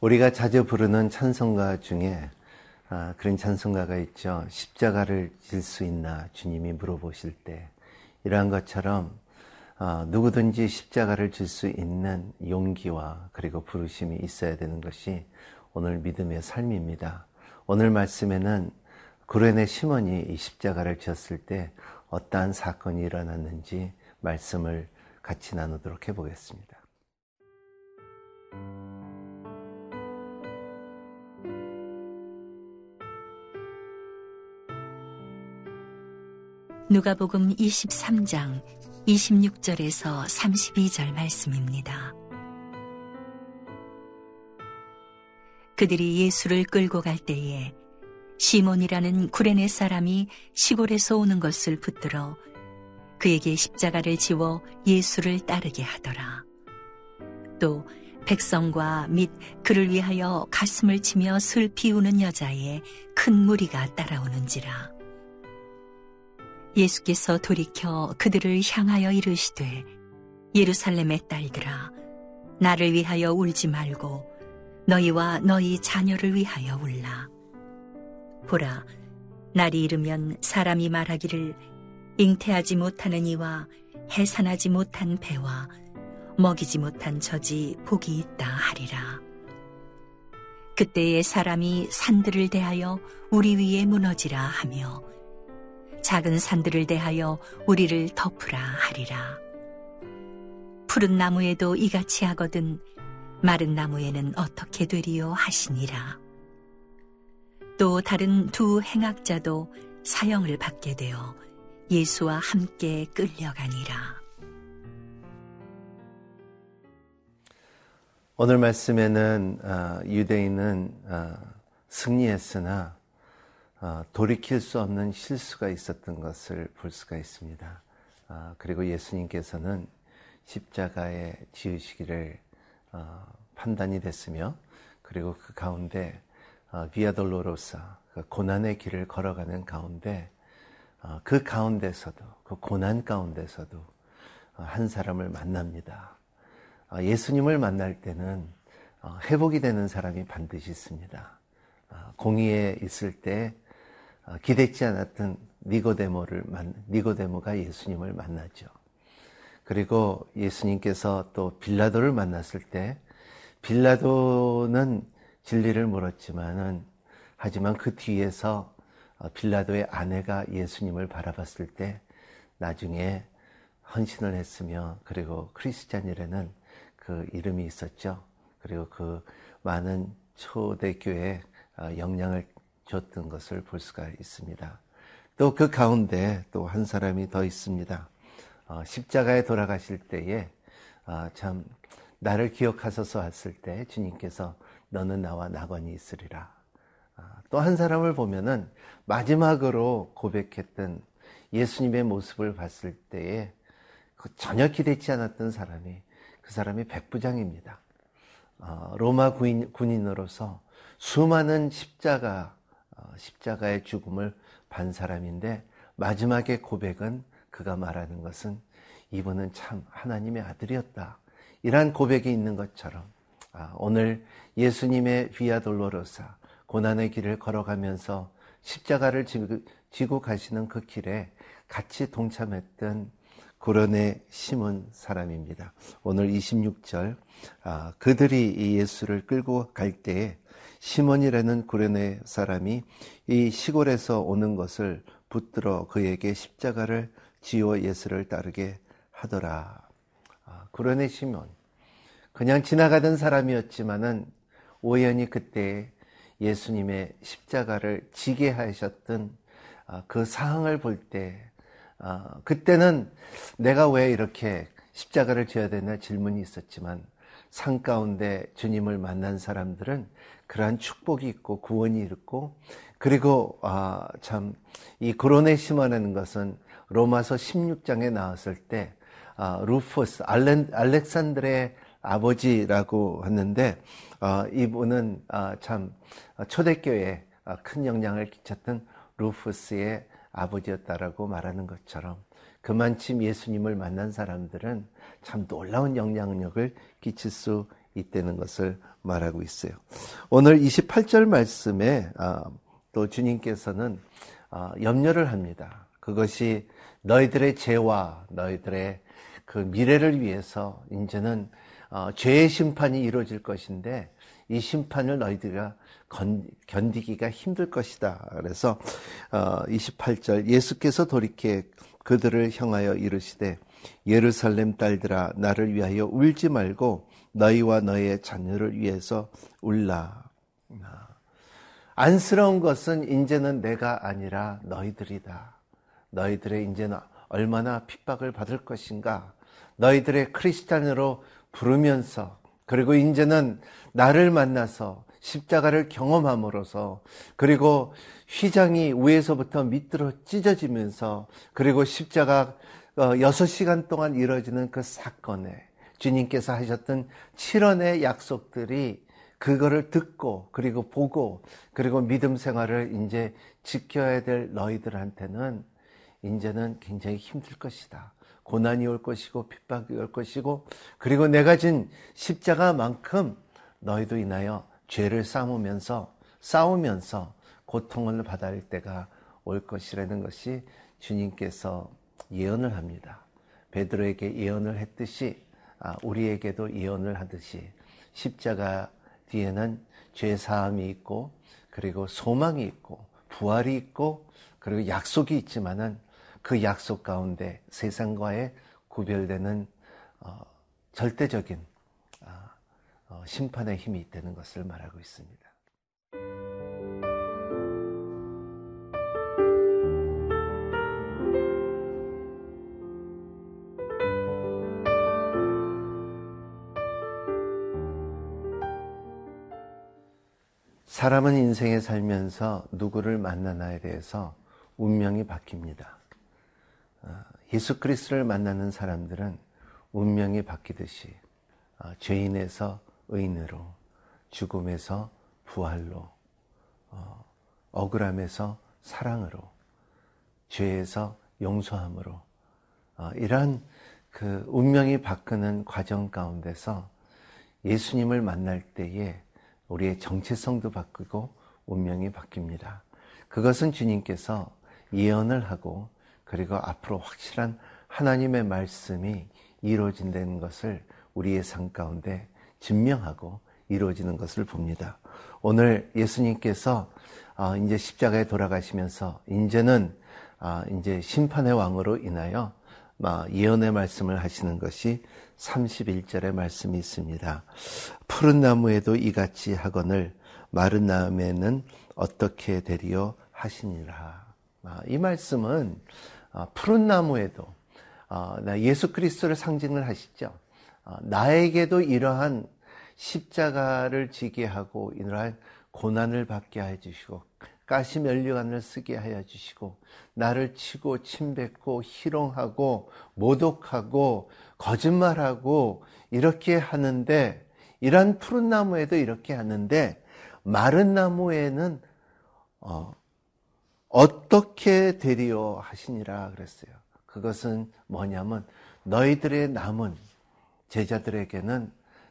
우리가 자주 부르는 찬송가 중에 아, 그런 찬송가가 있죠. 십자가를 질 수 있나 주님이 물어보실 때 이러한 것처럼 아, 누구든지 십자가를 질 수 있는 용기와 그리고 부르심이 있어야 되는 것이 오늘 믿음의 삶입니다. 오늘 말씀에는 구레네 시몬이 이 십자가를 지었을 때 어떠한 사건이 일어났는지 말씀을 같이 나누도록 해보겠습니다. 누가복음 23장 26절에서 32절 말씀입니다. 그들이 예수를 끌고 갈 때에 시몬이라는 구레네 사람이 시골에서 오는 것을 붙들어 그에게 십자가를 지워 예수를 따르게 하더라. 또 백성과 및 그를 위하여 가슴을 치며 슬피 우는 여자의 큰 무리가 따라오는지라. 예수께서 돌이켜 그들을 향하여 이르시되 예루살렘의 딸들아 나를 위하여 울지 말고 너희와 너희 자녀를 위하여 울라. 보라 날이 이르면 사람이 말하기를 잉태하지 못하는 이와 해산하지 못한 배와 먹이지 못한 젖이 복이 있다 하리라. 그때에 사람이 산들을 대하여 우리 위에 무너지라 하며 작은 산들을 대하여 우리를 덮으라 하리라. 푸른 나무에도 이같이 하거든 마른 나무에는 어떻게 되리요 하시니라. 또 다른 두 행악자도 사형을 받게 되어 예수와 함께 끌려가니라. 오늘 말씀에는 어, 유대인은 어, 승리했으나 어, 돌이킬 수 없는 실수가 있었던 것을 볼 수가 있습니다. 어, 그리고 예수님께서는 십자가에 지으시기를 어, 판단이 됐으며 그리고 그 가운데 비아돌로로사 그 고난의 길을 걸어가는 가운데 그 가운데서도 그 고난 가운데서도 한 사람을 만납니다. 예수님을 만날 때는 회복이 되는 사람이 반드시 있습니다. 공의에 있을 때 어, 기대치 않았던 니고데모를 만 니고데모가 예수님을 만나죠. 그리고 예수님께서 또 빌라도를 만났을 때 빌라도는 진리를 물었지만은 하지만 그 뒤에서 어, 빌라도의 아내가 예수님을 바라봤을 때 나중에 헌신을 했으며 그리고 크리스찬이라는 그 이름이 있었죠. 그리고 그 많은 초대교회 어, 영향을 줬던 것을 볼 수가 있습니다. 또 그 가운데 또 한 사람이 더 있습니다. 어, 십자가에 돌아가실 때에 어, 참 나를 기억하소서 했을 때 주님께서 너는 나와 낙원이 있으리라. 어, 또한 사람을 보면은 마지막으로 고백했던 예수님의 모습을 봤을 때에 그 전혀 기대치 않았던 사람이 그 사람이 백부장입니다. 어, 로마 군인, 군인으로서 수많은 십자가 어, 십자가의 죽음을 반 사람인데 마지막에 고백은 그가 말하는 것은 이분은 참 하나님의 아들이었다. 이러한 고백이 있는 것처럼 아, 오늘 예수님의 비아 돌로로사 고난의 길을 걸어가면서 십자가를 지고 가시는 그 길에 같이 동참했던 고런에 심은 사람입니다. 오늘 26절 아, 그들이 예수를 끌고 갈 때에 시몬이라는 구레네 사람이 이 시골에서 오는 것을 붙들어 그에게 십자가를 지어 예수를 따르게 하더라. 아, 구레네 시몬. 그냥 지나가던 사람이었지만은 오연히 그때 예수님의 십자가를 지게 하셨던 아, 그 상황을 볼 때, 아, 그때는 내가 왜 이렇게 십자가를 지어야 되나 질문이 있었지만 산 가운데 주님을 만난 사람들은 그러한 축복이 있고 구원이 있고 그리고 아, 참이 심어내는 것은 로마서 16장에 나왔을 때 아, 루퍼스 알렌, 알렉산드의 아버지라고 했는데 아, 이분은 아, 참 초대교회에 아, 큰 영향을 끼쳤던 루퍼스의 아버지였다라고 말하는 것처럼 그만큼 예수님을 만난 사람들은 참 놀라운 영향력을 끼칠 수 있다는 것을 말하고 있어요. 오늘 28절 말씀에 아, 또 주님께서는 아, 염려를 합니다. 그것이 너희들의 죄와 너희들의 그 미래를 위해서 이제는 어, 죄의 심판이 이루어질 것인데 이 심판을 너희들가 견디기가 힘들 것이다. 그래서 28절 어, 예수께서 돌이켜 그들을 향하여 이르시되 예루살렘 딸들아 나를 위하여 울지 말고 너희와 너희의 자녀를 위해서 울라. 아, 안쓰러운 것은 이제는 내가 아니라 너희들이다. 너희들의 이제는 얼마나 핍박을 받을 것인가. 너희들의 크리스찬으로 부르면서 그리고 이제는 나를 만나서 십자가를 경험함으로써 그리고 휘장이 위에서부터 밑으로 찢어지면서 그리고 십자가 6시간 어, 동안 이루어지는 그 사건에 주님께서 하셨던 7원의 약속들이 그거를 듣고 그리고 보고 그리고 믿음 생활을 이제 지켜야 될 너희들한테는 이제는 굉장히 힘들 것이다. 고난이 올 것이고 핍박이 올 것이고 그리고 내가 진 십자가만큼 너희도 인하여 죄를 싸우면서 싸우면서 고통을 받을 때가 올 것이라는 것이 주님께서 예언을 합니다. 베드로에게 예언을 했듯이 아, 우리에게도 예언을 하듯이 십자가 뒤에는 죄 사함이 있고 그리고 소망이 있고 부활이 있고 그리고 약속이 있지만은 그 약속 가운데 세상과의 구별되는 어, 절대적인 어, 어, 심판의 힘이 있다는 것을 말하고 있습니다. 사람은 인생에 살면서 누구를 만나나에 대해서 운명이 바뀝니다. 어, 예수 그리스도를 만나는 사람들은 운명이 바뀌듯이 어, 죄인에서 의인으로 죽음에서 부활로 어, 억울함에서 사랑으로 죄에서 용서함으로 이러한 그 운명이 바꾸는 과정 가운데서 예수님을 만날 때에 우리의 정체성도 바꾸고 운명이 바뀝니다. 그것은 주님께서 예언을 하고 그리고 앞으로 확실한 하나님의 말씀이 이루어진다는 것을 우리의 삶 가운데 증명하고 이루어지는 것을 봅니다. 오늘 예수님께서 아, 이제 십자가에 돌아가시면서 이제는 아, 이제 심판의 왕으로 인하여 예언의 말씀을 하시는 것이 31절의 말씀이 있습니다. 푸른 나무에도 이같이 하거늘 마른 나무에는 어떻게 되리요 하시니라. 아, 이 말씀은 아, 푸른 나무에도 아, 예수 그리스도를 상징을 하시죠. 아, 나에게도 이러한 십자가를 지게 하고 이러한 고난을 받게 해 주시고 가시 면류관을 쓰게 하여 주시고 나를 치고 침뱉고 희롱하고 모독하고 거짓말하고 이렇게 하는데 이런 푸른 나무에도 이렇게 하는데 마른 나무에는 어, 어떻게 되리오 하시니라 그랬어요. 그것은 뭐냐면 너희들의 남은 제자들에게는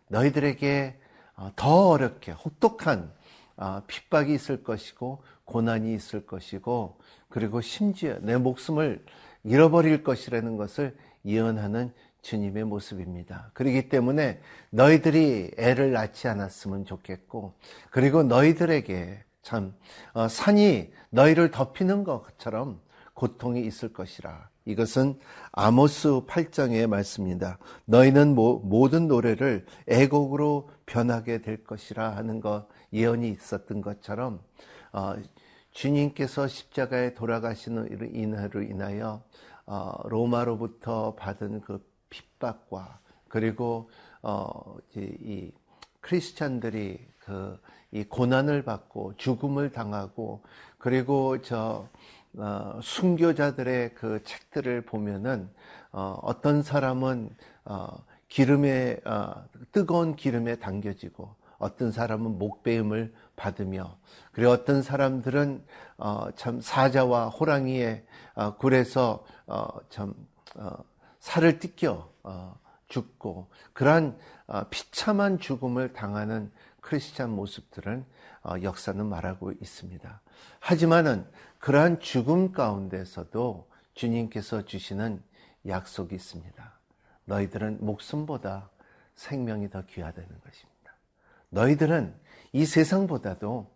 너희들에게 어, 더 어렵게 혹독한 어, 핍박이 있을 것이고 고난이 있을 것이고 그리고 심지어 내 목숨을 잃어버릴 것이라는 것을 예언하는 주님의 모습입니다. 그렇기 때문에 너희들이 애를 낳지 않았으면 좋겠고 그리고 너희들에게 참 어, 산이 너희를 덮이는 것처럼 고통이 있을 것이라. 이것은 아모스 8장의 말씀입니다. 너희는 모든 노래를 애곡으로 변하게 될 것이라 하는 것 예언이 있었던 것처럼 어, 주님께서 십자가에 돌아가시는 이날로 인하여 어, 로마로부터 받은 그 핍박과 그리고 이 크리스찬들이 그 이 고난을 받고 죽음을 당하고 그리고 저 어, 순교자들의 그 책들을 보면은 어, 어떤 사람은 어, 기름에 어, 뜨거운 기름에 당겨지고 어떤 사람은 목배임을 받으며 그리고 어떤 사람들은 어, 참 사자와 호랑이의 어, 굴에서 참 살을 뜯겨 죽고 그러한 어, 비참한 죽음을 당하는 크리스찬 모습들은 어, 역사는 말하고 있습니다. 하지만은 그러한 죽음 가운데서도 주님께서 주시는 약속이 있습니다. 너희들은 목숨보다 생명이 더 귀하다는 것입니다. 너희들은 이 세상보다도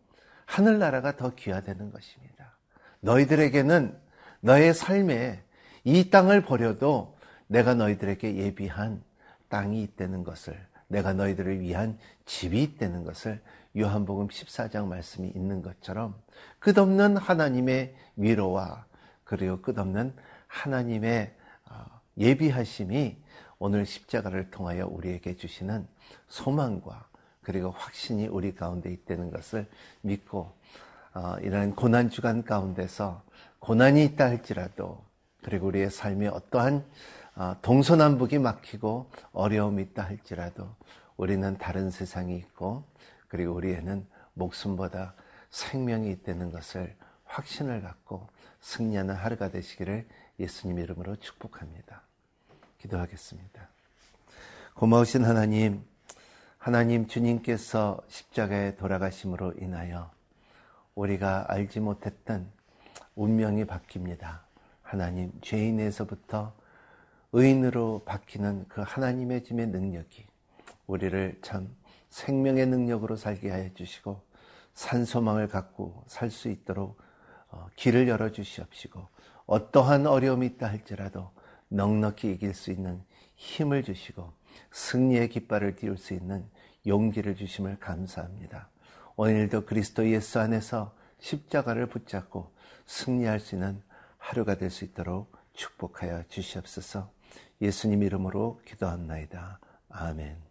하늘나라가 더 귀하다는 것입니다. 너희들에게는 너의 삶에 이 땅을 버려도 내가 너희들에게 예비한 땅이 있다는 것을 내가 너희들을 위한 집이 있다는 것을 요한복음 14장 말씀이 있는 것처럼 끝없는 하나님의 위로와 그리고 끝없는 하나님의 어, 예비하심이 오늘 십자가를 통하여 우리에게 주시는 소망과 그리고 확신이 우리 가운데 있다는 것을 믿고 어, 이런 고난 주간 가운데서 고난이 있다 할지라도 그리고 우리의 삶에 어떠한 어, 동서남북이 막히고 어려움이 있다 할지라도 우리는 다른 세상이 있고 그리고 우리에는 목숨보다 생명이 있다는 것을 확신을 갖고 승리하는 하루가 되시기를 예수님 이름으로 축복합니다. 기도하겠습니다. 고마우신 하나님, 하나님 주님께서 십자가에 돌아가심으로 인하여 우리가 알지 못했던 운명이 바뀝니다. 하나님, 죄인에서부터 의인으로 바뀌는 그 하나님의 짐의 능력이 우리를 참 생명의 능력으로 살게 하여 주시고 산소망을 갖고 살 수 있도록 어, 길을 열어 주시옵시고 어떠한 어려움이 있다 할지라도 넉넉히 이길 수 있는 힘을 주시고 승리의 깃발을 띄울 수 있는 용기를 주심을 감사합니다. 오늘도 그리스도 예수 안에서 십자가를 붙잡고 승리할 수 있는 하루가 될 수 있도록 축복하여 주시옵소서. 예수님 이름으로 기도합나이다. 아멘.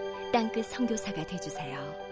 땅끝 성교사가 되주세요